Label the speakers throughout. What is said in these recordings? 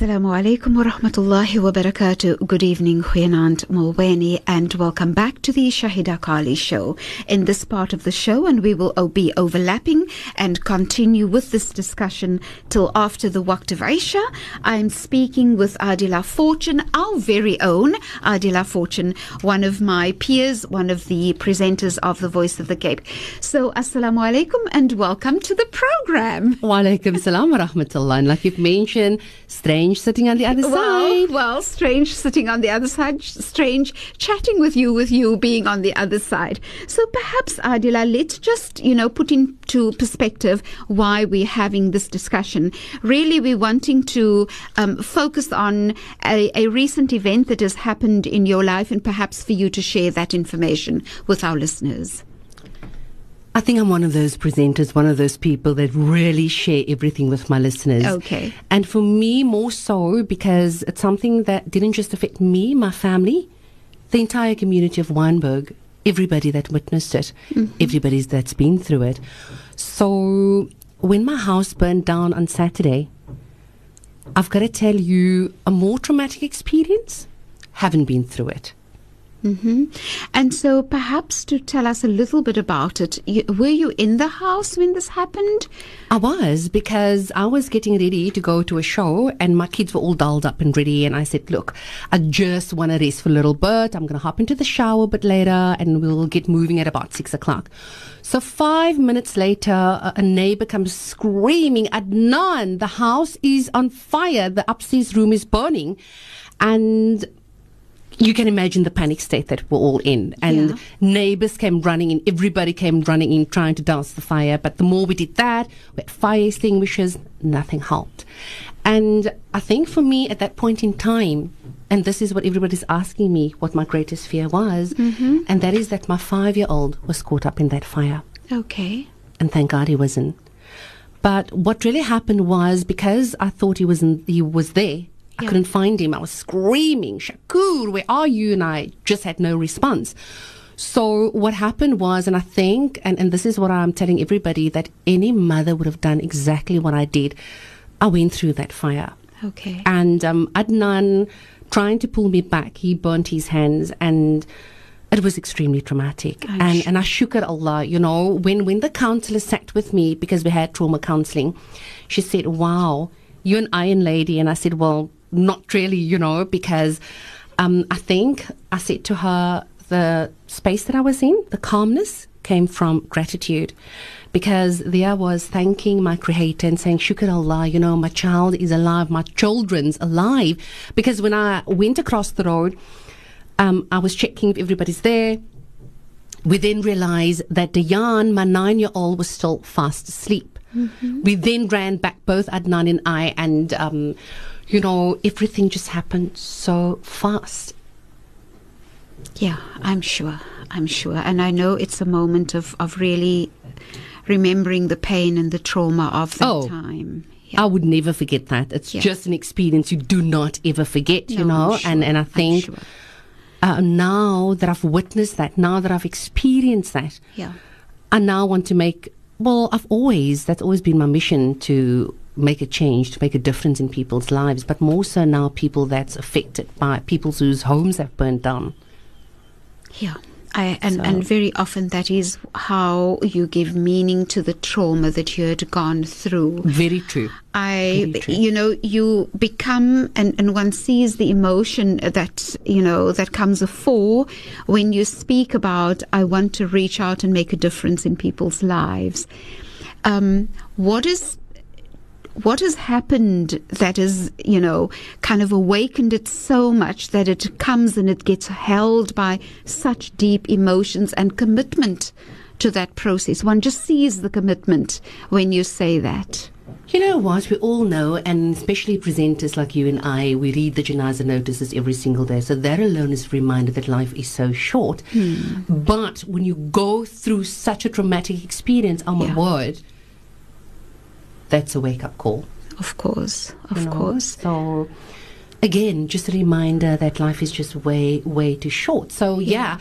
Speaker 1: Assalamu alaikum wa rahmatullahi wa barakatuh. Good evening, Huyanant Mulweni, and welcome back to the Shahieda Carlie show. In this part of the show, and we will be overlapping and continue with this discussion till after the Waqt of Isha, I'm speaking with Adiela Fortune, our very own Adiela Fortune, one of my peers, one of the presenters of The Voice of the Cape. So, Assalamu alaikum and welcome to the program.
Speaker 2: Wa alaikum salam wa rahmatullah. And like you've mentioned, strange sitting on the other
Speaker 1: well,
Speaker 2: side.
Speaker 1: Well, strange sitting on the other side, strange chatting with you, with you being on the other side. So perhaps, Adiela, let's just, you know, put into perspective why we're having this discussion. Really, we're wanting to um, focus on a, a recent event that has happened in your life and perhaps for you to share that information with our listeners.
Speaker 2: I think I'm one of those presenters, one of those people that really share everything with my listeners.
Speaker 1: Okay.
Speaker 2: And for me, more so because it's something that didn't just affect me, my family, the entire community of Wynberg, everybody that witnessed it, mm-hmm. everybody that's been through it. So when my house burned down on Saturday, I've got to tell you a more traumatic experience. Haven't been through it.
Speaker 1: Mm-hmm. And so, perhaps to tell us a little bit about it, you, were you in the house when this happened?
Speaker 2: I was because I was getting ready to go to a show, and my kids were all dolled up and ready. And I said, "Look, I just want to rest for a little bit. I'm going to hop into the shower a bit later, and we'll get moving at about six o'clock." So five minutes later, a neighbor comes screaming, "Adnan, the house is on fire! The upstairs room is burning!" And you can imagine the panic state that we're all in. And yeah. neighbors came running in, everybody came running in trying to douse the fire. But the more we did that, we had fire extinguishers, nothing helped. And I think for me at that point in time, and this is what everybody's asking me what my greatest fear was, mm-hmm. and that is that my five year old was caught up in that fire.
Speaker 1: Okay.
Speaker 2: And thank God he wasn't. But what really happened was because I thought he was he was there, I couldn't find him. I was screaming, Shakur, where are you? And I just had no response. So what happened was, and I think, and, and this is what I'm telling everybody, that any mother would have done exactly what I did. I went through that fire.
Speaker 1: Okay.
Speaker 2: And um, Adnan, trying to pull me back, he burnt his hands and it was extremely traumatic. And, and I shook at Allah, you know, when, when the counselor sat with me, because we had trauma counseling, she said, wow, you're an iron lady. And I said, well, not really, you know, because um, I think I said to her, the space that I was in, the calmness came from gratitude. Because there I was thanking my creator and saying, Shukr Allah, you know, my child is alive, my children's alive. Because when I went across the road, um, I was checking if everybody's there. We then realized that Dayan, my nine year old, was still fast asleep. Mm-hmm. We then ran back, both Adnan and I, and um, you know, everything just happened so fast.
Speaker 1: Yeah, I'm sure. I'm sure. And I know it's a moment of, of really remembering the pain and the trauma of that
Speaker 2: oh,
Speaker 1: time.
Speaker 2: Yeah. I would never forget that. It's yeah. just an experience you do not ever forget, no, you know. Sure. And and I think sure. uh, now that I've witnessed that, now that I've experienced that,
Speaker 1: yeah.
Speaker 2: I now want to make. Well, I've always that's always been my mission to make a change, to make a difference in people's lives, but more so now people that's affected by people whose homes have burned down.
Speaker 1: Yeah. I, and, so. and very often that is how you give meaning to the trauma that you had gone through.
Speaker 2: Very true.
Speaker 1: I,
Speaker 2: very true.
Speaker 1: you know, you become, and, and one sees the emotion that, you know, that comes afore when you speak about, I want to reach out and make a difference in people's lives. Um, what is what has happened that has, you know, kind of awakened it so much that it comes and it gets held by such deep emotions and commitment to that process? One just sees the commitment when you say that.
Speaker 2: You know what? We all know, and especially presenters like you and I, we read the Janaza notices every single day. So that alone is a reminder that life is so short. Hmm. But when you go through such a traumatic experience, oh my yeah. word, that's a wake up call.
Speaker 1: Of course, of you know? course.
Speaker 2: So, again, just a reminder that life is just way, way too short. So, yeah. yeah.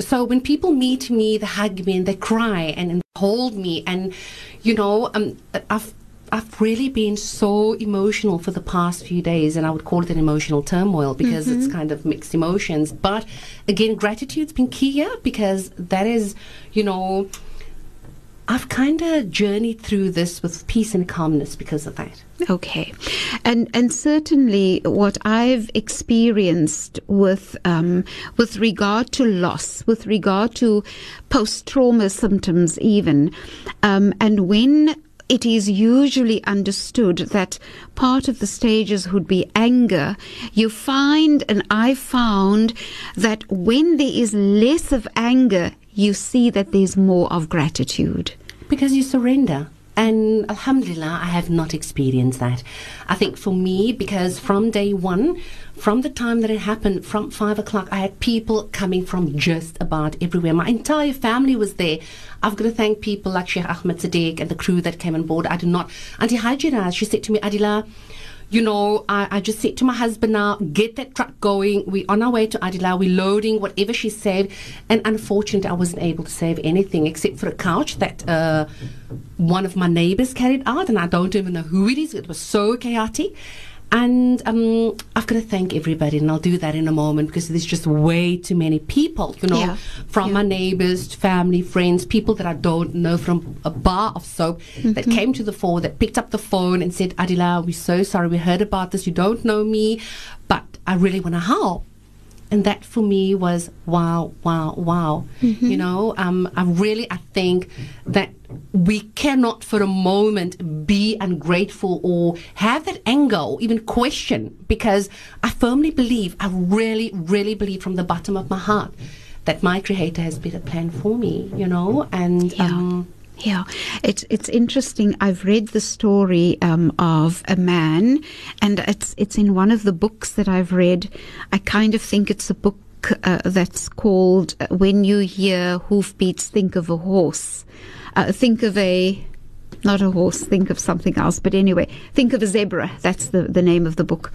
Speaker 2: So when people meet me, they hug me and they cry and, and hold me, and you know, um, I've I've really been so emotional for the past few days, and I would call it an emotional turmoil because mm-hmm. it's kind of mixed emotions. But again, gratitude's been key here because that is, you know, I've kind of journeyed through this with peace and calmness because of that.
Speaker 1: Okay, and and certainly what I've experienced with um, with regard to loss, with regard to post trauma symptoms, even, um, and when it is usually understood that part of the stages would be anger. You find, and I found, that when there is less of anger, you see that there's more of gratitude.
Speaker 2: Because you surrender. And Alhamdulillah, I have not experienced that. I think for me, because from day one, from the time that it happened, from five o'clock, I had people coming from just about everywhere. My entire family was there. I've got to thank people like Sheikh Ahmed Sadiq and the crew that came on board. I did not. Auntie Hajira, she said to me, Adiela, you know, I, I, just said to my husband now, get that truck going. We're on our way to Adiela. We're loading whatever she saved. And unfortunately, I wasn't able to save anything except for a couch that uh, one of my neighbors carried out. And I don't even know who it is. It was so chaotic. And um, I've got to thank everybody, and I'll do that in a moment because there's just way too many people, you know, yeah. from yeah. my neighbors, family, friends, people that I don't know from a bar of soap mm-hmm. that came to the fore, that picked up the phone and said, Adiela, we're so sorry, we heard about this, you don't know me, but I really want to help and that for me was wow, wow, wow. Mm-hmm. You know, um, I really I think that we cannot for a moment be ungrateful or have that anger or even question because I firmly believe, I really, really believe from the bottom of my heart that my creator has better plan for me, you know, and
Speaker 1: yeah. um, yeah, it's it's interesting. I've read the story um, of a man, and it's it's in one of the books that I've read. I kind of think it's a book uh, that's called uh, "When You Hear Hoofbeats, Think of a Horse." Uh, think of a not a horse, think of something else. But anyway, think of a zebra. That's the, the name of the book.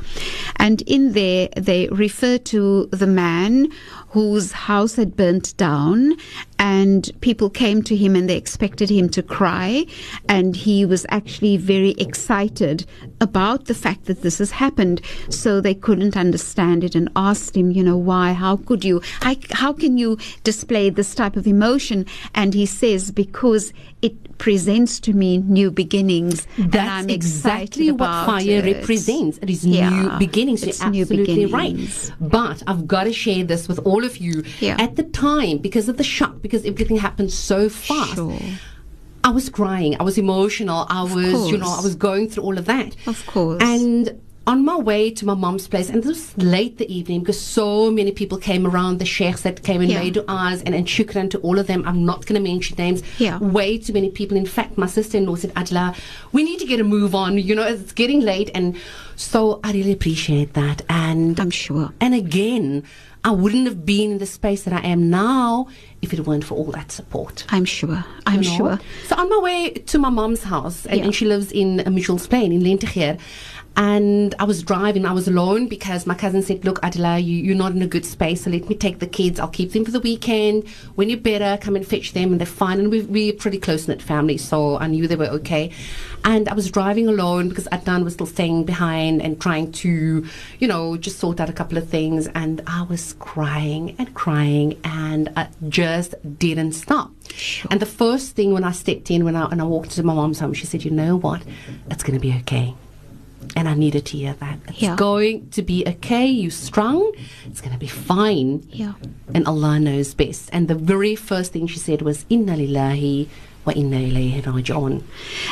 Speaker 1: And in there, they refer to the man whose house had burnt down and people came to him and they expected him to cry and he was actually very excited about the fact that this has happened so they couldn't understand it and asked him you know why how could you how, how can you display this type of emotion and he says because it presents to me new beginnings.
Speaker 2: That's exactly what fire it. represents. It is yeah, new beginnings. You're absolutely beginnings. right. But I've got to share this with all of you. Yeah. At the time, because of the shock, because everything happened so fast. Sure. I was crying. I was emotional. I was, you know, I was going through all of that.
Speaker 1: Of course.
Speaker 2: And on my way to my mom's place, and it was late the evening because so many people came around, the sheikhs that came and yeah. made du'as, and, and shukran to all of them. I'm not going to mention names. Yeah. Way too many people. In fact, my sister-in-law said, Adla, we need to get a move on. You know, it's getting late. And so I really appreciate that. And
Speaker 1: I'm sure.
Speaker 2: And again, I wouldn't have been in the space that I am now if it weren't for all that support.
Speaker 1: I'm sure. I'm you know? sure.
Speaker 2: So on my way to my mom's house, and, yeah. and she lives in uh, Mitchell's Plain in Lentegeur, and I was driving. I was alone because my cousin said, "Look, Adela, you, are not in a good space, so let me take the kids. I'll keep them for the weekend. When you're better, come and fetch them." And they're fine. And we, we're pretty close knit family, so I knew they were okay. And I was driving alone because Adnan was still staying behind and trying to, you know, just sort out a couple of things. And I was crying and crying, and I just didn't stop. Sure. And the first thing when I stepped in, when I, when I walked into my mom's home, she said, "You know what? It's going to be okay." And I needed to hear that. It's yeah. going to be okay. You strong. It's going to be fine.
Speaker 1: Yeah.
Speaker 2: And Allah knows best. And the very first thing she said was, Inna lillahi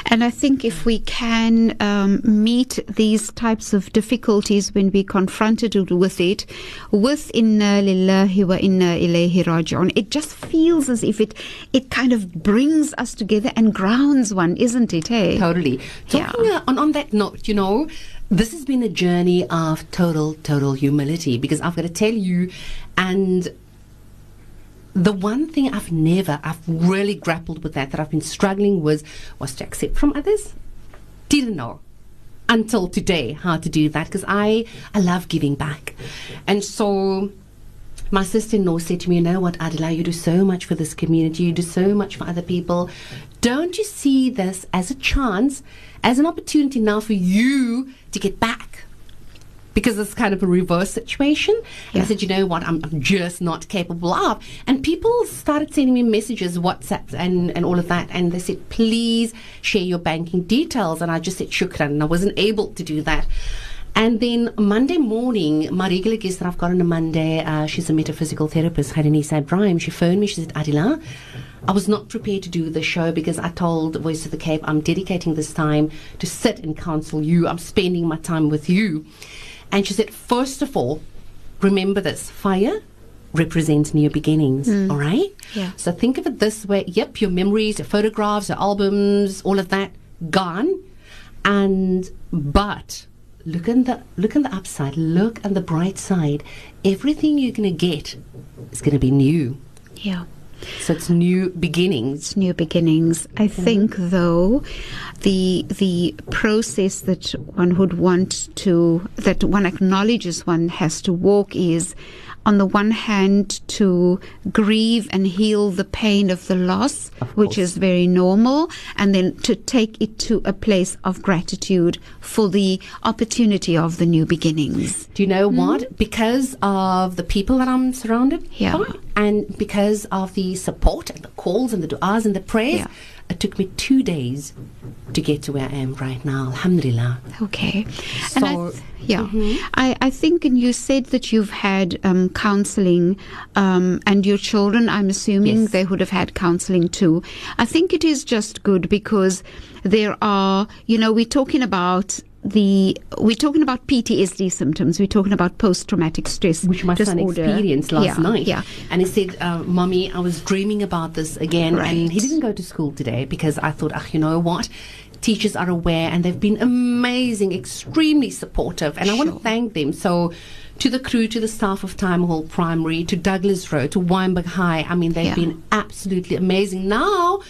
Speaker 2: and
Speaker 1: I think if we can um, meet these types of difficulties when we confronted with it with inna lillahi wa inna ilayhi raji'un, it just feels as if it it kind of brings us together and grounds one, isn't it? Hey?
Speaker 2: Totally. Talking yeah. on, on that note, you know, this has been a journey of total, total humility because I've got to tell you, and the one thing I've never, I've really grappled with that, that I've been struggling with, was to accept from others. Didn't know until today how to do that because I, I love giving back. And so my sister-in-law said to me, you know what, Adela, you do so much for this community, you do so much for other people. Don't you see this as a chance as an opportunity now for you to get back because it's kind of a reverse situation. Yeah. I said, you know what, I'm, I'm, just not capable of. And people started sending me messages, WhatsApp, and, and all of that. And they said, please share your banking details. And I just said, shukran. And I wasn't able to do that. And then Monday morning, my regular guest that I've got on a Monday, uh, she's a metaphysical therapist, Hadanisa Ibrahim. She phoned me. She said, Adiela, I was not prepared to do the show because I told Voice of the Cape, I'm dedicating this time to sit and counsel you. I'm spending my time with you. And she said, first of all, remember this fire represents new beginnings, mm. all right?
Speaker 1: Yeah.
Speaker 2: So think of it this way yep, your memories, your photographs, your albums, all of that gone. And, but, look in the look in the upside look on the bright side everything you're going to get is going to be new
Speaker 1: yeah
Speaker 2: so it's new beginnings.
Speaker 1: It's new beginnings. I mm-hmm. think, though, the the process that one would want to that one acknowledges one has to walk is on the one hand, to grieve and heal the pain of the loss, of which is very normal, and then to take it to a place of gratitude for the opportunity of the new beginnings.
Speaker 2: Do you know mm what? Because of the people that I'm surrounded
Speaker 1: yeah.
Speaker 2: by, and because of the support and the calls and the du'as and the prayers, yeah. It took me two days to get to where I am right now. Alhamdulillah.
Speaker 1: Okay. So, and I yeah. Mm-hmm. I, I think, and you said that you've had um, counseling, um, and your children, I'm assuming yes. they would have had counseling too. I think it is just good because there are, you know, we're talking about the we're talking about PTSD symptoms. We're talking about post-traumatic stress,
Speaker 2: which my
Speaker 1: disorder.
Speaker 2: son experienced last
Speaker 1: yeah,
Speaker 2: night.
Speaker 1: Yeah,
Speaker 2: and he said, uh, "Mommy, I was dreaming about this again." Right. And he didn't go to school today because I thought, "Ah, you know what." teachers are aware and they've been amazing, extremely supportive, and sure. I want to thank them. So, to the crew, to the staff of Timour Hall Primary, to Douglas Road, to Wynberg High, I mean, they've yeah. been absolutely amazing. Now,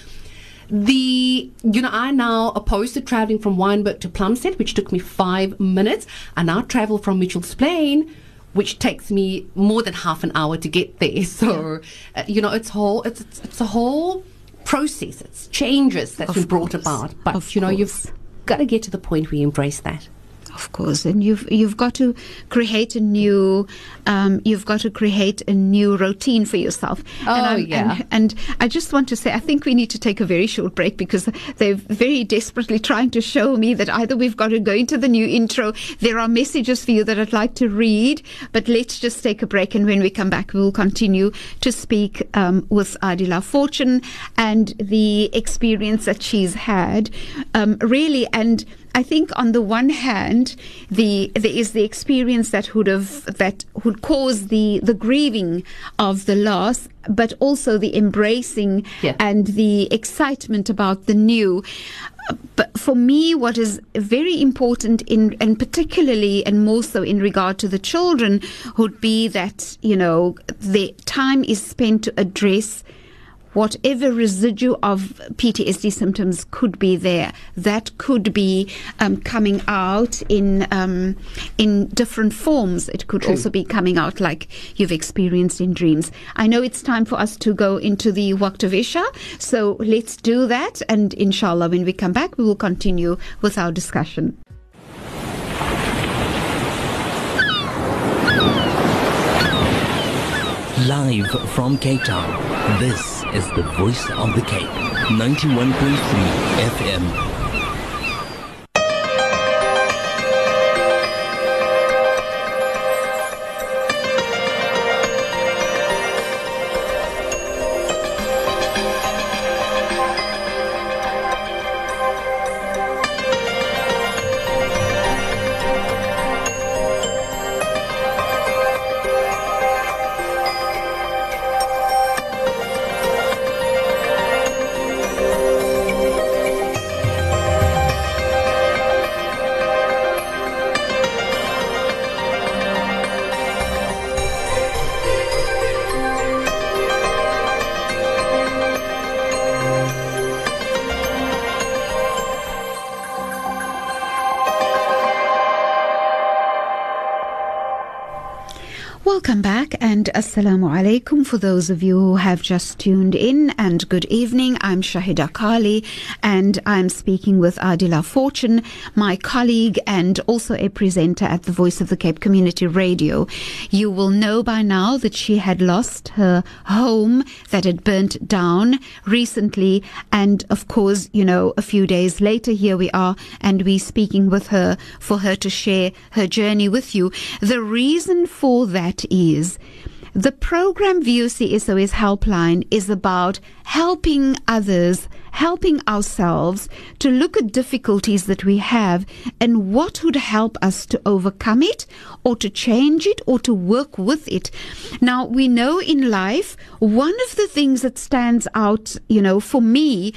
Speaker 2: the you know I now opposed to traveling from Wynberg to Plumstead, which took me five minutes. I now travel from Mitchell's Plain which takes me more than half an hour to get there. So, uh, you know, it's whole, it's, it's, it's a whole process. It's changes that's of been brought about. But
Speaker 1: of
Speaker 2: you know,
Speaker 1: course.
Speaker 2: you've got to get to the point where you embrace that.
Speaker 1: Of course, and you've you've got to create a new um, you've got to create a new routine for yourself.
Speaker 2: Oh
Speaker 1: and
Speaker 2: yeah.
Speaker 1: And, and, I just want to say, I think we need to take a very short break because they're very desperately trying to show me that either we've got to go into the new intro. There are messages for you that I'd like to read, but let's just take a break, and when we come back, we will continue to speak um, with Adiela Fortune and the experience that she's had, um, really, and I think on the one hand, the there is the experience that would have that would cause the the grieving of the loss, but also the embracing
Speaker 2: yeah.
Speaker 1: and the excitement about the new. But for me, what is very important in, and particularly and more so in regard to the children, would be that you know the time is spent to address whatever residue of PTSD symptoms could be there, that could be um, coming out in um, in different forms. It could True. also be coming out like you've experienced in dreams. I know it's time for us to go into the Waqt of Isha, so let's do that. And inshallah, when we come back, we will continue with our discussion.
Speaker 3: Live from Cape Town, this is the voice of the Cape, 91.3 FM.
Speaker 1: Assalamu alaikum for those of you who have just tuned in and good evening. I'm Shahieda Carlie and I'm speaking with Adiela Fortune, my colleague and also a presenter at the Voice of the Cape Community Radio. You will know by now that she had lost her home that had burnt down recently and of course, you know, a few days later here we are and we're speaking with her for her to share her journey with you. The reason for that that is the program VOC SOS Helpline is about helping others, helping ourselves to look at difficulties that we have and what would help us to overcome it or to change it or to work with it. Now, we know in life, one of the things that stands out, you know, for me,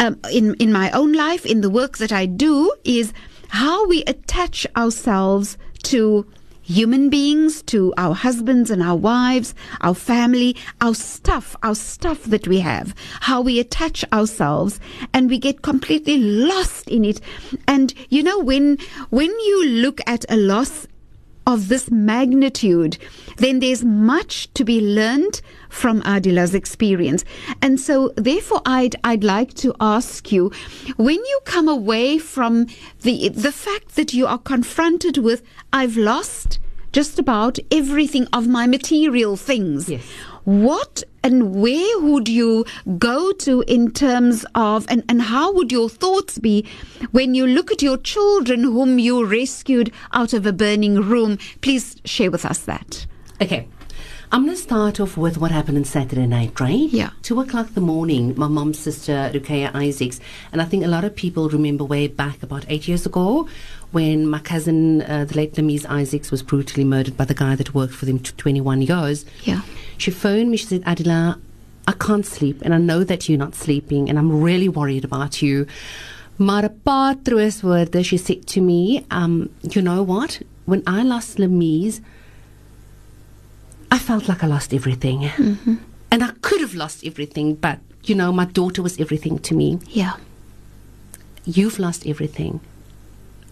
Speaker 1: um, in, in my own life, in the work that I do, is how we attach ourselves to human beings to our husbands and our wives, our family, our stuff, our stuff that we have, how we attach ourselves and we get completely lost in it. And you know, when, when you look at a loss of this magnitude, then there's much to be learned from Adiela's experience. And so therefore I'd I'd like to ask you, when you come away from the the fact that you are confronted with I've lost just about everything of my material things.
Speaker 2: Yes.
Speaker 1: What and where would you go to in terms of, and, and how would your thoughts be when you look at your children whom you rescued out of a burning room? Please share with us that.
Speaker 2: Okay. I'm going to start off with what happened on Saturday night, right?
Speaker 1: Yeah.
Speaker 2: Two o'clock in the morning, my mom's sister, Rukaya Isaacs, and I think a lot of people remember way back about eight years ago when my cousin, uh, the late Lamise Isaacs, was brutally murdered by the guy that worked for them for 21 years.
Speaker 1: Yeah.
Speaker 2: She phoned me, she said, Adila, I can't sleep, and I know that you're not sleeping, and I'm really worried about you. Maar 'n paar troostwoorde, she said to me, um, you know what? When I lost Lamise, I felt like I lost everything.
Speaker 1: Mm-hmm.
Speaker 2: And I could have lost everything, but, you know, my daughter was everything to me.
Speaker 1: Yeah.
Speaker 2: You've lost everything.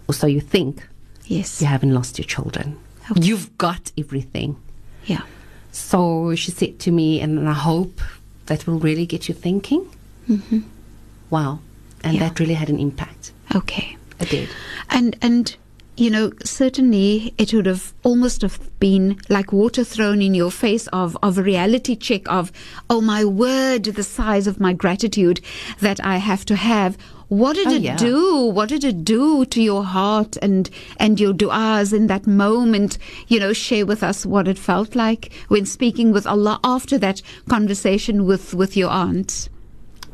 Speaker 2: Or so you think.
Speaker 1: Yes.
Speaker 2: You haven't lost your children.
Speaker 1: Okay.
Speaker 2: You've got everything.
Speaker 1: Yeah.
Speaker 2: So she said to me, and I hope that will really get you thinking.
Speaker 1: Mm-hmm.
Speaker 2: Wow. And
Speaker 1: Yeah.
Speaker 2: that really had an impact.
Speaker 1: Okay.
Speaker 2: It did.
Speaker 1: And and you know, certainly it would have almost have been like water thrown in your face of, of a reality check of, oh my word, the size of my gratitude that I have to have. What did
Speaker 2: Oh,
Speaker 1: it
Speaker 2: yeah.
Speaker 1: do? What did it do to your heart and, and your du'as in that moment? You know, share with us what it felt like when speaking with Allah after that conversation with, with your aunt.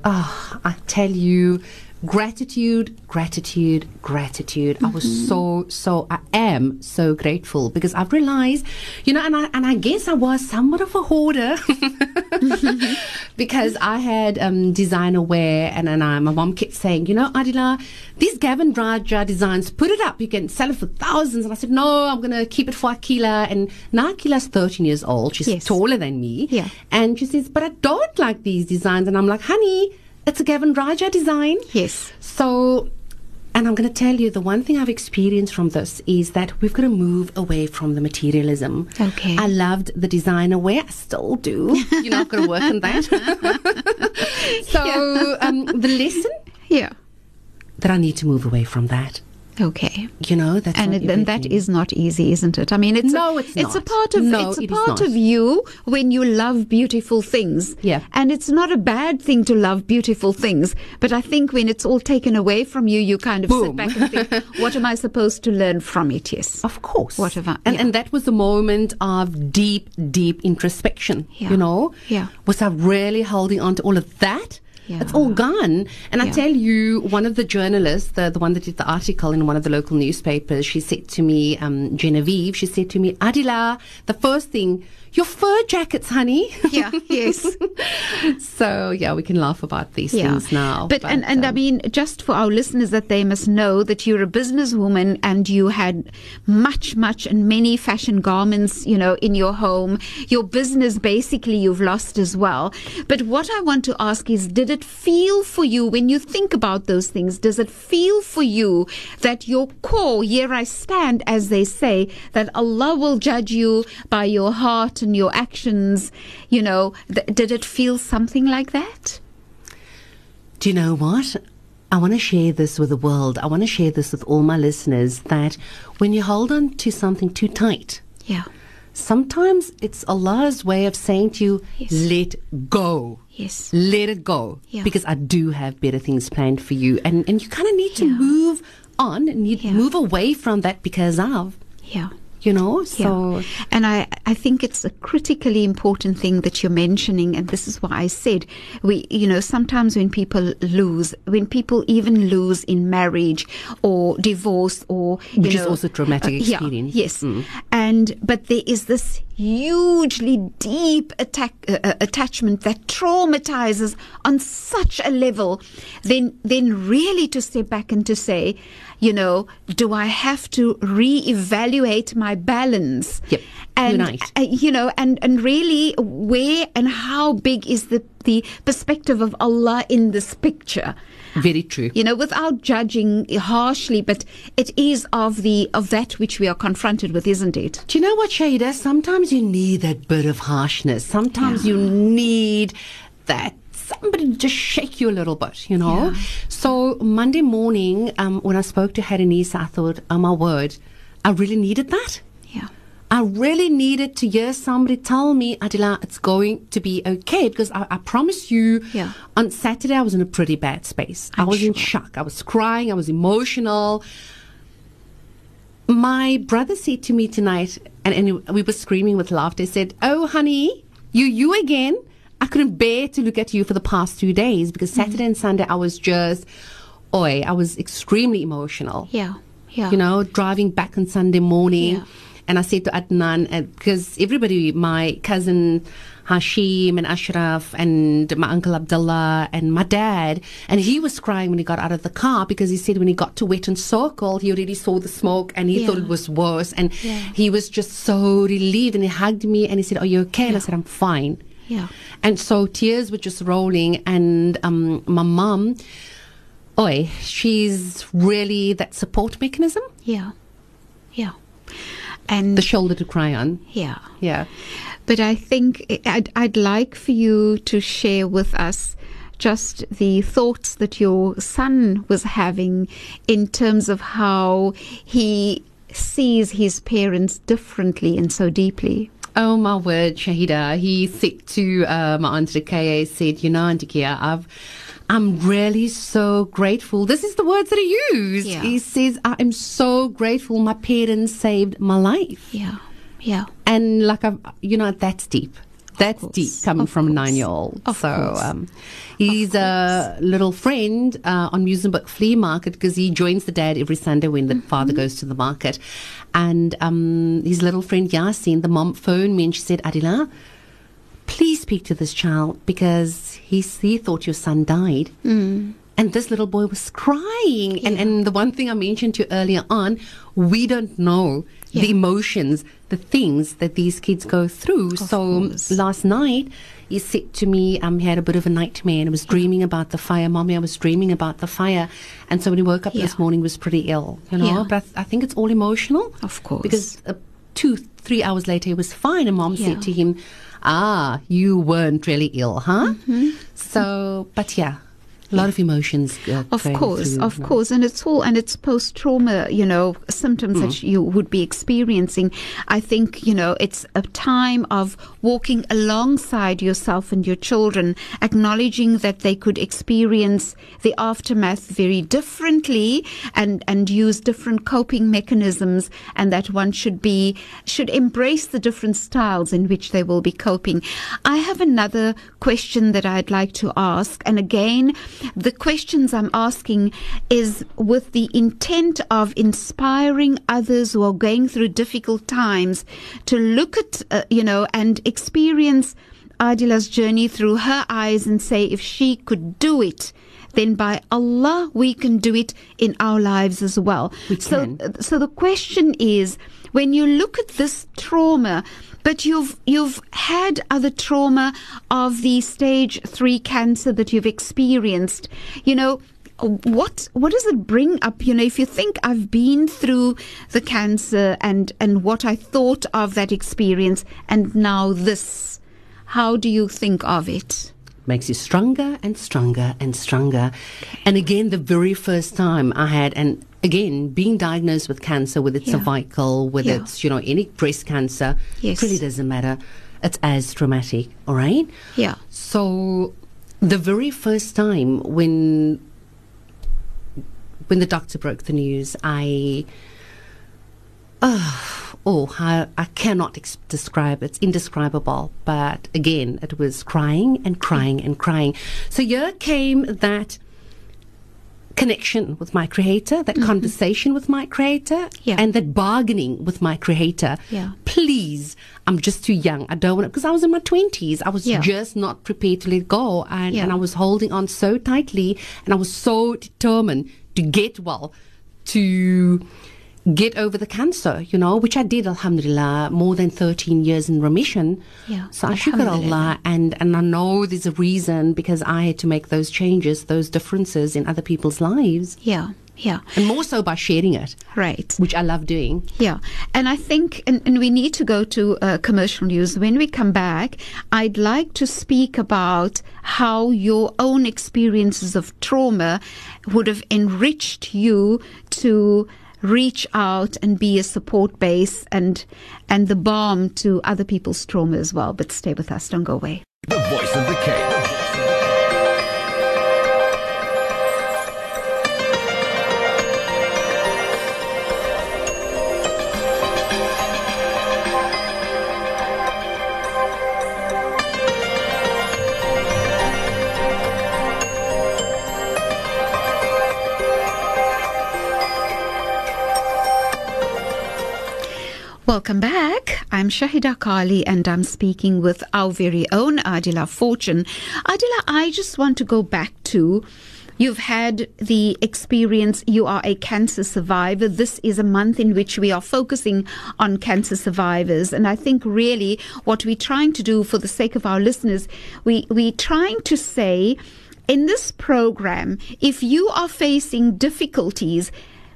Speaker 2: Ah, I tell you, gratitude, gratitude, gratitude. I was so, so, I am so grateful because I've realized, you know, and I, and I guess I was somewhat of a hoarder because I had um, designer wear and, and I, my mom kept saying, you know, Adiela, these Gavin Rajah designs, put it up. You can sell it for thousands. And I said, no, I'm going to keep it for Akila. And now Akila's 13 years old. She's
Speaker 1: Yes.
Speaker 2: taller than me.
Speaker 1: Yeah.
Speaker 2: And she says, but I don't like these designs. And I'm like, honey, it's a Gavin Rajah design.
Speaker 1: Yes.
Speaker 2: So, and I'm going to tell you the one thing I've experienced from this is that we've got to move away from the materialism.
Speaker 1: Okay.
Speaker 2: I loved the designer wear. I still do. You know, I've got to work on that. so, um, the lesson
Speaker 1: Yeah.
Speaker 2: that I need to move away from that.
Speaker 1: Okay.
Speaker 2: You know, that's
Speaker 1: and and that is not easy, isn't it? I mean, it's
Speaker 2: No,
Speaker 1: a,
Speaker 2: it's
Speaker 1: it's a part of
Speaker 2: No,
Speaker 1: it's a
Speaker 2: it
Speaker 1: part of you when you love beautiful things.
Speaker 2: Yeah.
Speaker 1: and it's not a bad thing to love beautiful things. But I think when it's all taken away from you, you kind of sit back and think, "What am I supposed to learn from it?" Yes.
Speaker 2: Of course.
Speaker 1: What have I-
Speaker 2: and,
Speaker 1: yeah.
Speaker 2: and that was a moment of deep, deep introspection.
Speaker 1: Yeah.
Speaker 2: You know?
Speaker 1: Yeah.
Speaker 2: Was I really holding on to all of that?
Speaker 1: Yeah.
Speaker 2: It's all gone. And I tell you, one of the journalists, the, the one that did the article in one of the local newspapers, she said to me, um, Genevieve, she said to me, Adiela, the first thing, your fur jackets, honey.
Speaker 1: Yeah. Yes.
Speaker 2: so, yeah, we can laugh about these
Speaker 1: Yeah.
Speaker 2: things now.
Speaker 1: But, and, and I
Speaker 2: um,
Speaker 1: mean, just for our listeners, that they must know that you're a businesswoman and you had much, much and many fashion garments, you know, in your home. Your business basically you've lost as well. But what I want to ask is, did it feel for you when you think about those things? Does it feel for you that your core, here I stand, as they say, that Allah will judge you by your heart and your actions? You know, th- did it feel something like that?
Speaker 2: Do you know what? I want to share this with the world. I want to share this with all my listeners that when you hold on to something too tight,
Speaker 1: Yeah.
Speaker 2: sometimes it's Allah's way of saying to you,
Speaker 1: Yes.
Speaker 2: let go.
Speaker 1: Yes.
Speaker 2: Let it go.
Speaker 1: Yeah.
Speaker 2: Because I do have better things planned for you. And, and you kind of need to move on and you
Speaker 1: Yeah.
Speaker 2: move away from that because of,
Speaker 1: Yeah.
Speaker 2: You know? So,
Speaker 1: yeah. and I, I think it's a critically important thing that you're mentioning, and this is why I said we, you know, sometimes when people lose, when people even lose in marriage or divorce or you
Speaker 2: Which is also traumatic
Speaker 1: uh, yeah,
Speaker 2: experience.
Speaker 1: yes, and but there is this hugely deep attack, uh, uh, attachment that traumatizes on such a level. Then, then really to step back and to say, you know, do I have to reevaluate my balance?
Speaker 2: Yep.
Speaker 1: And
Speaker 2: Unite.
Speaker 1: uh, you know, and and really, where and how big is the the perspective of Allah in this picture?
Speaker 2: Very true.
Speaker 1: You know, without judging harshly, but it is of the of that which we are confronted with, isn't it?
Speaker 2: Do you know what, Shada? Sometimes you need that bit of harshness. Sometimes you need that somebody to just shake you a little bit, you know?
Speaker 1: Yeah.
Speaker 2: So Monday morning, um, when I spoke to Hadanisa, I thought, oh my word, I really needed that. I really needed to hear somebody tell me, Adiela, it's going to be okay. Because I, I promise you,
Speaker 1: Yeah.
Speaker 2: on Saturday, I was in a pretty bad space. i
Speaker 1: I'm
Speaker 2: was in shock. I was crying. I was emotional. My brother said to me tonight, and, and we were screaming with laughter, he said, Oh, honey, you, you again? I couldn't bear to look at you for the past two days because
Speaker 1: Mm-hmm.
Speaker 2: Saturday and Sunday I was just, oi, I was extremely emotional
Speaker 1: Yeah. Yeah.
Speaker 2: you know, driving back on Sunday morning.
Speaker 1: Yeah.
Speaker 2: And I said to Adnan, uh, because everybody, my cousin Hashim and Ashraf and my uncle Abdullah and my dad, and he was crying when he got out of the car because he said when he got to Wetton Circle, he already saw the smoke and he thought it was worse. And
Speaker 1: Yeah.
Speaker 2: he was just so relieved and he hugged me and he said, Are you okay? And I said, I'm fine.
Speaker 1: Yeah.
Speaker 2: And so tears were just rolling, and um, my mum, oi, she's really that support mechanism,
Speaker 1: Yeah. Yeah. And
Speaker 2: the shoulder to cry on.
Speaker 1: yeah.
Speaker 2: Yeah.
Speaker 1: But I think I'd, I'd like for you to share with us just the thoughts that your son was having in terms of how he sees his parents differently and so deeply.
Speaker 2: Oh my word, Shahieda. He said to uh, my aunt Rakaya, said, you know, Auntie Kia, I've, I'm really so grateful. This is the words that he used.
Speaker 1: Yeah.
Speaker 2: He says, I am so grateful my parents saved my life.
Speaker 1: Yeah. Yeah.
Speaker 2: And like, I've, you know, that's deep. That's deep coming
Speaker 1: of
Speaker 2: from a nine year old. So, um, he's a little friend uh, on Muizenberg Flea Market because he joins the dad every Sunday when the
Speaker 1: Mm-hmm.
Speaker 2: father goes to the market. And um, his little friend Yasin, the mom, phoned me and she said, Adiela, please speak to this child because he, he thought your son died.
Speaker 1: Mm.
Speaker 2: And this little boy was crying. And, and the one thing I mentioned to you earlier on, we don't know
Speaker 1: Yeah.
Speaker 2: the emotions, the things that these kids go through. so
Speaker 1: course.
Speaker 2: last night, he said to me, um, he had a bit of a nightmare and I was dreaming about the fire. Mommy, I was dreaming about the fire. And so when he woke up
Speaker 1: Yeah.
Speaker 2: this morning, he was pretty ill, you know.
Speaker 1: Yeah.
Speaker 2: But I, th- I think it's all emotional.
Speaker 1: Of course.
Speaker 2: Because uh, two, three hours later, he was fine. And mom
Speaker 1: Yeah.
Speaker 2: said to him, Ah, you weren't really ill, huh?
Speaker 1: Mm-hmm.
Speaker 2: So, but yeah, a lot of emotions. Uh,
Speaker 1: Of course,
Speaker 2: through,
Speaker 1: of course, and it's all and it's post trauma, you know, symptoms
Speaker 2: Mm.
Speaker 1: that you would be experiencing. I think you know it's a time of walking alongside yourself and your children, acknowledging that they could experience the aftermath very differently and and use different coping mechanisms, and that one should be should embrace the different styles in which they will be coping. I have another question that I'd like to ask, and again, the questions I'm asking is with the intent of inspiring others who are going through difficult times to look at, uh, you know, and experience Adiela's journey through her eyes and say, if she could do it, then by Allah, we can do it in our lives as well.
Speaker 2: We
Speaker 1: so,
Speaker 2: can.
Speaker 1: so the question is, when you look at this trauma, but you've you've had other trauma of the stage three cancer that you've experienced, you know. What what does it bring up? You know, if you think I've been through the cancer and and what I thought of that experience, and now this, how do you think of it?
Speaker 2: Makes you stronger and stronger and stronger. And again, the very first time I had, and again, being diagnosed with cancer, whether it's
Speaker 1: Yeah.
Speaker 2: cervical, whether
Speaker 1: Yeah.
Speaker 2: it's, you know, any breast cancer,
Speaker 1: Yes.
Speaker 2: it really doesn't matter. It's as traumatic, all right?
Speaker 1: Yeah.
Speaker 2: So the very first time when when the doctor broke the news, I oh, oh I, I cannot ex- describe it's indescribable. But again, it was crying and crying and crying. So here came that connection with my creator, that conversation with my creator,
Speaker 1: Mm-hmm. Yeah.
Speaker 2: and that bargaining with my creator.
Speaker 1: Yeah.
Speaker 2: Please, I'm just too young. I don't want to, because I was in my 20s. I was
Speaker 1: Yeah.
Speaker 2: just not prepared to let go. And, and I was holding on so tightly, and I was so determined to get well, to get over the cancer, you know, which I did, alhamdulillah, more than 13 years in remission.
Speaker 1: Yeah,
Speaker 2: So I shukr. Allah, and, and I know there's a reason because I had to make those changes, those differences in other people's lives,
Speaker 1: Yeah. Yeah.
Speaker 2: and more so by sharing it,
Speaker 1: Right.
Speaker 2: which I love doing.
Speaker 1: Yeah, and I think, and, and we need to go to uh, commercial news. When we come back, I'd like to speak about how your own experiences of trauma would have enriched you to reach out and be a support base and and the balm to other people's trauma as well. But stay with us, don't go away.
Speaker 4: The voice of the.
Speaker 1: Welcome back. I'm Shahieda Carlie and I'm speaking with our very own Adiela Fortune. Adiela, I just want to go back to you've had the experience, you are a cancer survivor. This is a month in which we are focusing on cancer survivors. And I think really what we're trying to do for the sake of our listeners, we, we're trying to say, in this program, if you are facing difficulties,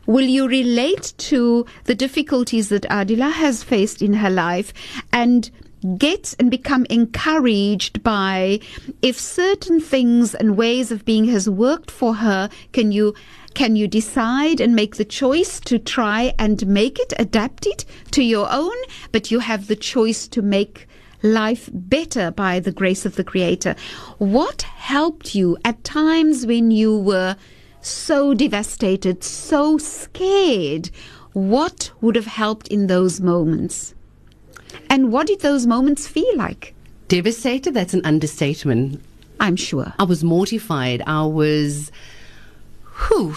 Speaker 1: Will you relate to the difficulties that Adiela has faced in her life and get and become encouraged by if certain things and ways of being has worked for her, can you can you decide and make the choice to try and make it, adapt it to your own, but you have the choice to make life better by the grace of the Creator. What helped you at times when you were so devastated, so scared? What would have helped in those moments? And what did those moments feel like?
Speaker 2: Devastated, that's an understatement.
Speaker 1: I'm sure.
Speaker 2: I was mortified. I was, whew,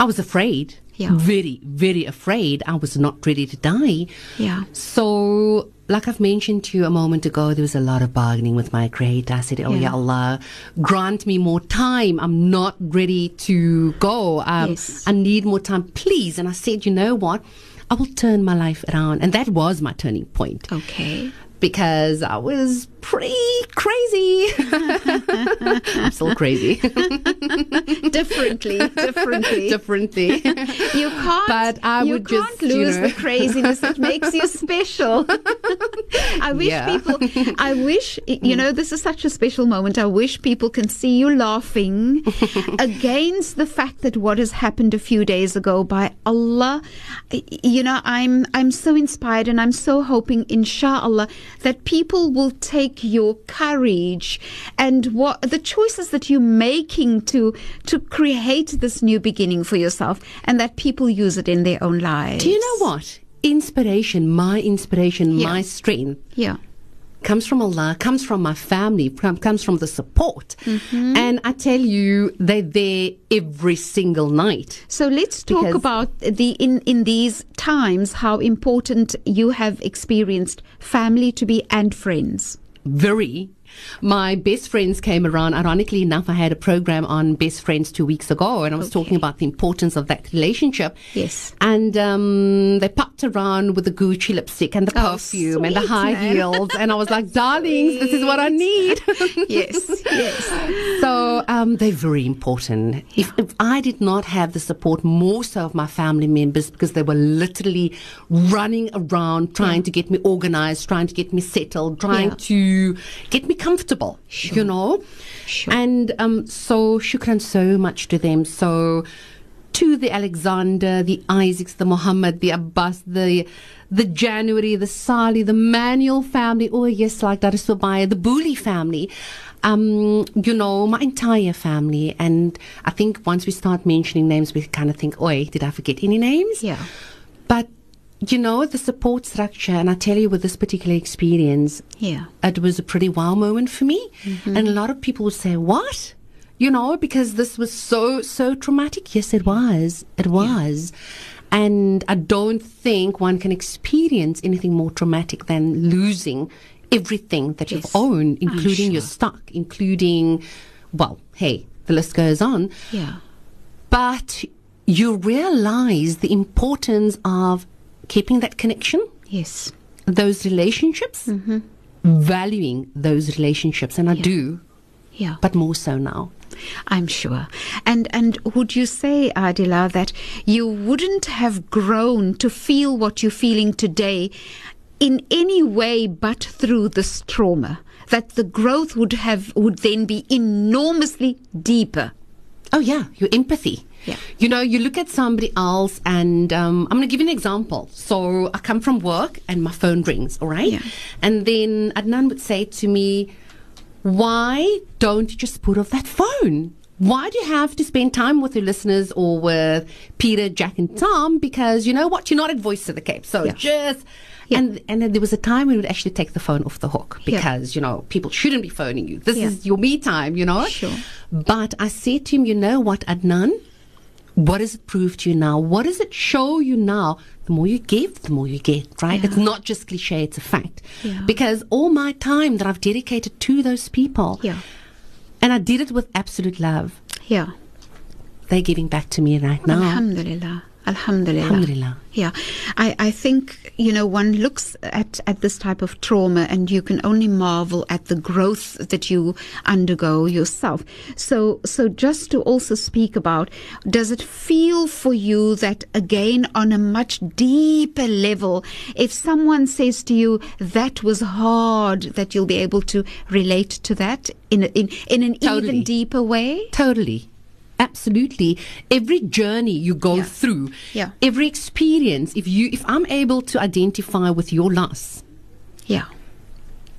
Speaker 2: I was afraid.
Speaker 1: Yeah.
Speaker 2: Very, very afraid. I was not ready to die.
Speaker 1: Yeah.
Speaker 2: So, like I've mentioned to you a moment ago, there was a lot of bargaining with my creator. I said, Oh,
Speaker 1: Yeah.
Speaker 2: yeah, Allah, grant me more time. I'm not ready to go. Um,
Speaker 1: Yes.
Speaker 2: I need more time, please. And I said, You know what? I will turn my life around. And that was my turning point
Speaker 1: Okay.
Speaker 2: Because I was pretty crazy. I'm still crazy.
Speaker 1: differently, differently.
Speaker 2: Differently.
Speaker 1: You can't.
Speaker 2: But I
Speaker 1: you
Speaker 2: would
Speaker 1: can't
Speaker 2: just, you
Speaker 1: lose
Speaker 2: know.
Speaker 1: the craziness that makes you special. I wish
Speaker 2: Yeah.
Speaker 1: people. I wish you know this is such a special moment. I wish people can see you laughing against the fact that what has happened a few days ago. By Allah, you know I'm I'm so inspired and I'm so hoping, inshallah, that people will take your courage and what the choices that you're making to to create this new beginning for yourself, and that people use it in their own lives.
Speaker 2: Do you know what? Inspiration, my inspiration,
Speaker 1: Yeah.
Speaker 2: my strength
Speaker 1: Yeah.
Speaker 2: comes from Allah, comes from my family, com- comes from the support.
Speaker 1: Mm-hmm.
Speaker 2: And I tell you, they're there every single night.
Speaker 1: So let's talk
Speaker 2: Because-
Speaker 1: about the in in these times how important you have experienced family to be and friends.
Speaker 2: Very. My best friends came around. Ironically enough, I had a program on best friends two weeks ago, and I was talking about the importance of that relationship.
Speaker 1: Yes.
Speaker 2: And um, they popped around with the Gucci lipstick and the
Speaker 1: Oh,
Speaker 2: perfume and the high
Speaker 1: man.
Speaker 2: heels, and I was like, "Darlings, this is what I need."
Speaker 1: yes, yes.
Speaker 2: So um, they're very important. If, if I did not have the support more so of my family members because they were literally running around trying to get me organized, trying to get me settled, trying
Speaker 1: Yeah.
Speaker 2: to get me comfortable, you know?
Speaker 1: Sure.
Speaker 2: And um, so shukran so much to them. So to the Alexander, the Isaacs, the Muhammad, the Abbas, the the January, the Sali, the Manuel family. Oh yes, like that is Subaya, the Booley family. Um, you know, my entire family. And I think once we start mentioning names, we kind of think, "Oi, did I forget any names?"
Speaker 1: Yeah.
Speaker 2: But you know, the support structure, and I tell you, with this particular experience,
Speaker 1: Yeah.
Speaker 2: it was a pretty wow moment for me. Mm-hmm. And a lot of people would say, What? You know, because this was so, so traumatic. Yes, it was. It was. And I don't think one can experience anything more traumatic than losing everything that
Speaker 1: Yes,
Speaker 2: you've owned, including your stock, including, well, hey, the list goes on
Speaker 1: Yeah.
Speaker 2: but you realize the importance of keeping that connection,
Speaker 1: Yes.
Speaker 2: those relationships, mm-hmm. valuing those relationships. And I do,
Speaker 1: Yeah.
Speaker 2: but more so now.
Speaker 1: I'm sure. And and would you say, uh, Adiela, that you wouldn't have grown to feel what you're feeling today in any way but through this trauma? That the growth would have would then be enormously deeper.
Speaker 2: Oh, yeah, your empathy.
Speaker 1: Yeah.
Speaker 2: You know, you look at somebody else, and um, I'm going to give you an example. So I come from work, and my phone rings, all right?
Speaker 1: Yeah.
Speaker 2: And then Adnan would say to me, Why don't you just put off that phone? Why do you have to spend time with your listeners or with Peter, Jack, and Tom? Because you know what? You're not at Voice of the Cape. So
Speaker 1: Yeah.
Speaker 2: just.
Speaker 1: Yeah.
Speaker 2: And and then there was a time when we would actually take the phone off the hook
Speaker 1: Yeah.
Speaker 2: because you know people shouldn't be phoning you. This
Speaker 1: Yeah.
Speaker 2: is your me time, you know.
Speaker 1: Sure.
Speaker 2: But I said to him, you know what, Adnan? What does it prove to you now? What does it show you now? The more you give, the more you get, right?
Speaker 1: Yeah.
Speaker 2: It's not just cliche, it's a fact.
Speaker 1: Yeah.
Speaker 2: Because all my time that I've dedicated to those people,
Speaker 1: Yeah.
Speaker 2: and I did it with absolute love,
Speaker 1: Yeah.
Speaker 2: they're giving back to me right now.
Speaker 1: Alhamdulillah. Alhamdulillah.
Speaker 2: Alhamdulillah.
Speaker 1: Yeah, I, I think you know one looks at at this type of trauma and you can only marvel at the growth that you undergo yourself. So so just to also speak about, does it feel for you that again on a much deeper level, if someone says to you that was hard, that you'll be able to relate to that in a, in in an
Speaker 2: Totally.
Speaker 1: even deeper way?
Speaker 2: Totally. Absolutely. Every journey you go
Speaker 1: Yeah.
Speaker 2: through,
Speaker 1: Yeah.
Speaker 2: every experience, if you if I'm able to identify with your loss,
Speaker 1: Yeah,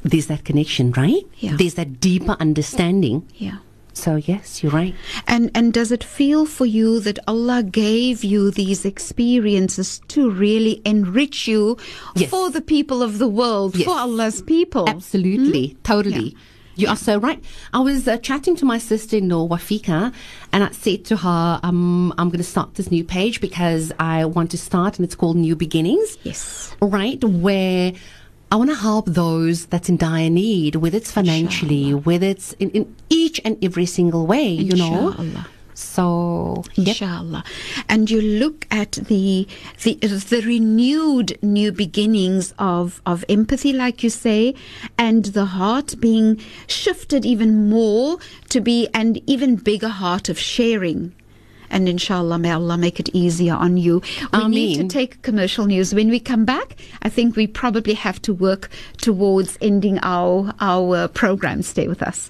Speaker 2: there's that connection, right?
Speaker 1: Yeah.
Speaker 2: There's that deeper understanding.
Speaker 1: yeah.
Speaker 2: So yes, you're right.
Speaker 1: And and does it feel for you that Allah gave you these experiences to really enrich you
Speaker 2: Yes.
Speaker 1: for the people of the world,
Speaker 2: Yes.
Speaker 1: for Allah's people?
Speaker 2: Absolutely, hmm? totally.
Speaker 1: Yeah.
Speaker 2: You are so right. I was uh, chatting to my sister-in-law Wafika, and I said to her, um, "I'm going to start this new page because I want to start, and it's called New Beginnings."
Speaker 1: Yes.
Speaker 2: right? Where I want to help those that's in dire need, whether it's financially, whether it's in, in each and every single way, you know.
Speaker 1: Inshallah.
Speaker 2: So, yep.
Speaker 1: Inshallah. And you look at the, the the renewed new beginnings of, of empathy, like you say, and the heart being shifted even more to be an even bigger heart of sharing. And inshallah, may Allah make it easier on you. We need to take commercial news. When we come back, I think we probably have to work towards ending our our uh, program. Stay with us.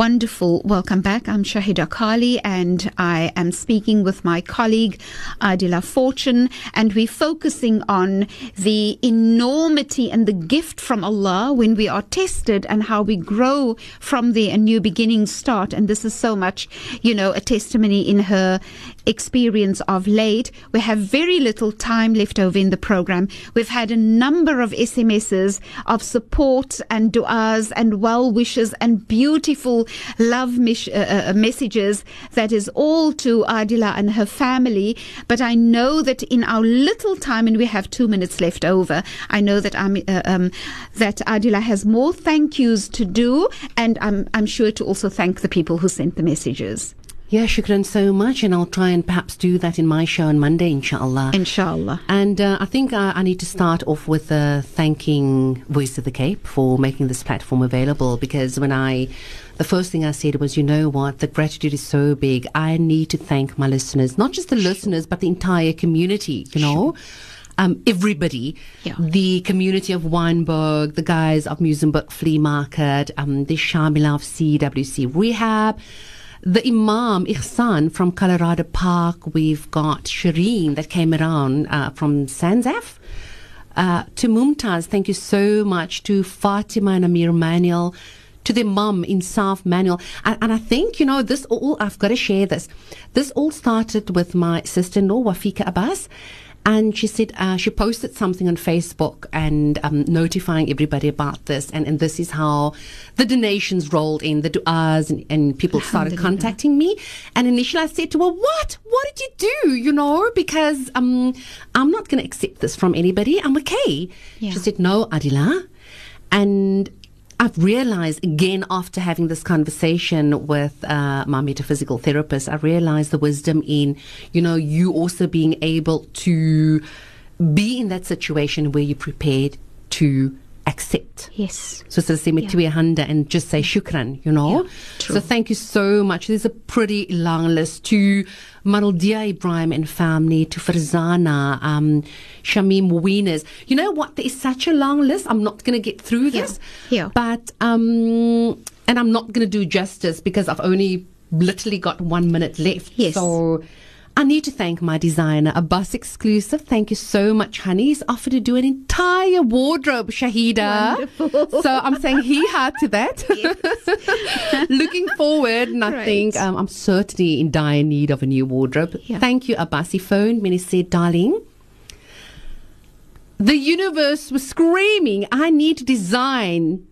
Speaker 1: Wonderful. Welcome back. I'm Shahieda Carlie and I am speaking with my colleague Adiela Fortune and we're focusing on the enormity and the gift from Allah when we are tested and how we grow from there and new beginnings start. And this is so much, you know, a testimony in her experience of late. We have very little time left over in the program. We've had a number of SMSs of support and du'as and well wishes and beautiful love mes- uh, uh, messages that is all to Adiela and her family. But I know that in our little time, and we have two minutes left over, I know that I'm, uh, um, that Adiela has more thank yous to do, and I'm, I'm sure to also thank the people who sent the messages.
Speaker 2: Yeah, shukran so much, and I'll try and perhaps do that in my show on Monday, inshallah.
Speaker 1: Inshallah.
Speaker 2: And uh, I think uh, I need to start off with uh, thanking Voice of the Cape for making this platform available because when I, the first thing I said was, you know what, the gratitude is so big. I need to thank my listeners, not just the listeners, but the entire community, you know. Um, everybody,
Speaker 1: Yeah.
Speaker 2: the community of Wynberg, the guys of Muizenberg Flea Market, um, the Shamila of CWC Rehab, the Imam Ihsan from Colorado Park. We've got Shireen that came around uh, from Sanzaf. Uh, to Mumtaz, thank you so much. To Fatima and Amir Manuel, to the mum in South Manuel. And, and I think, you know, this all, I've got to share this. This all started with my sister in law, Wafika Abbas. And she said uh, she posted something on Facebook and um, notifying everybody about this. And, and this is how the donations rolled in, the du'as, and, and people started contacting me. And initially I said to her, What? What did you do? You know, because um, I'm not going to accept this from anybody. I'm okay.
Speaker 1: Yeah.
Speaker 2: She said, No, Adiela. And I've realized again after having this conversation with uh, my metaphysical therapist, I realized the wisdom in, you know, you also being able to be in that situation where you're prepared to accept.
Speaker 1: Yes.
Speaker 2: So say yeah. handa and just say shukran, you know.
Speaker 1: Yeah,
Speaker 2: so thank you so much. There's a pretty long list to Maraldia Ibrahim and family, to Farzana, um, Shamim Wieners. You know what? There is such a long list. I'm not going to get through this.
Speaker 1: Yeah.
Speaker 2: But, um, and I'm not going to do justice because I've only literally got one minute left.
Speaker 1: Yes.
Speaker 2: So I need to thank my designer, Abbas Exclusive. Thank you so much, honey. He's offered to do an entire wardrobe, Shahieda.
Speaker 1: Wonderful.
Speaker 2: So I'm saying he had to that. Looking forward, and I
Speaker 1: Right.
Speaker 2: think um, I'm certainly in dire need of a new wardrobe.
Speaker 1: Yeah.
Speaker 2: Thank you, Abbas. He phoned me and he said, darling, the universe was screaming, I need to design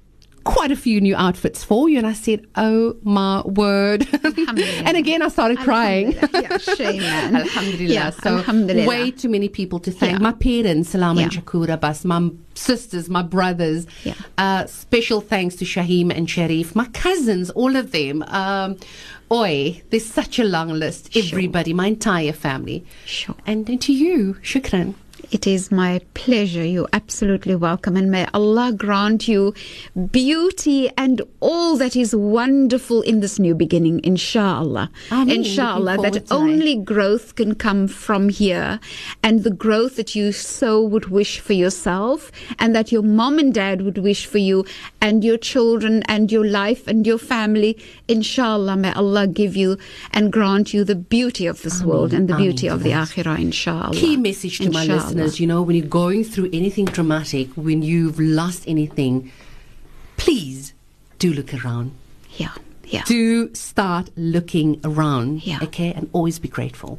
Speaker 2: quite a few new outfits for you. And I said, Oh my word. And again, I started crying.
Speaker 1: Yeah, shame, man.
Speaker 2: Alhamdulillah.
Speaker 1: Yeah,
Speaker 2: so
Speaker 1: alhamdulillah.
Speaker 2: way too many people to thank.
Speaker 1: Yeah.
Speaker 2: My parents, Salam and. Shakura Bas, my sisters, my brothers.
Speaker 1: Yeah.
Speaker 2: Uh, special thanks to Shaheem and Sharif, my cousins, all of them. Um, oi, there's such a long list. Everybody, my entire family.
Speaker 1: Sure.
Speaker 2: And then to you, shukran.
Speaker 1: It is my pleasure. You're absolutely welcome. And may Allah grant you beauty and all that is wonderful in this new beginning, inshallah.
Speaker 2: Ameen.
Speaker 1: Inshallah, that only growth can come from here. And the growth that you so would wish for yourself and that your mom and dad would wish for you and your children and your life and your family. Inshallah, may Allah give you and grant you the beauty of this world and the
Speaker 2: Ameen
Speaker 1: beauty of the akhirah, inshallah.
Speaker 2: Key message to my
Speaker 1: Inshallah.
Speaker 2: Listeners, you know, when you're going through anything traumatic, when you've lost anything, please do look around.
Speaker 1: Yeah, yeah.
Speaker 2: Do start looking around,
Speaker 1: Yeah.
Speaker 2: okay, and always be grateful.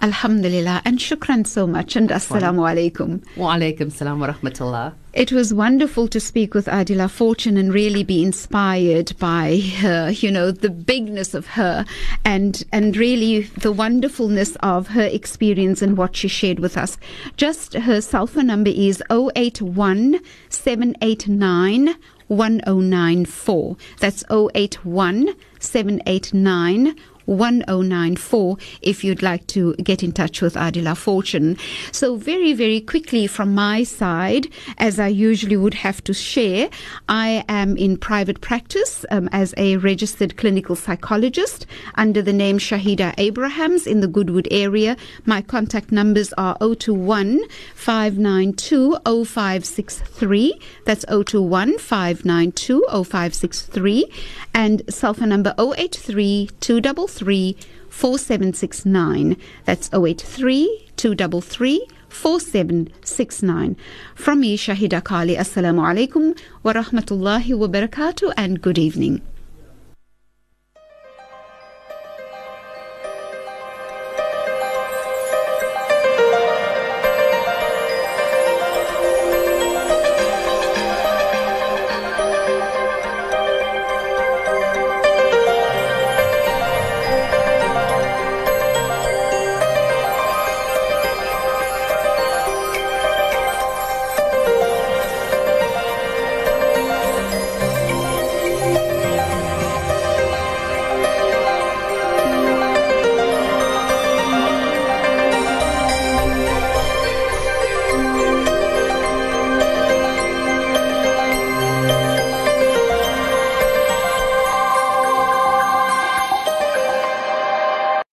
Speaker 1: Alhamdulillah and shukran so much and assalamu alaikum.
Speaker 2: Wa alaikum salam wa rahmatullah.
Speaker 1: It was wonderful to speak with Adiela Fortune and really be inspired by her, you know, the bigness of her and and really the wonderfulness of her experience and what she shared with us. Just her cell phone number is 081 789 1094. That's 081 789 1094 if you'd like to get in touch with Adiela Fortune. So, very, very quickly from my side, as I usually would have to share, I am in private practice um, as a registered clinical psychologist under the name Shahieda Abrahams in the Goodwood area. My contact numbers are 021 592 0563. That's 021 592 0563. And cell phone number 083 233 4769. That's 083 233 4769. From me, Shahieda Carlie. Assalamu alaikum wa rahmatullahi wa barakatuh and good evening.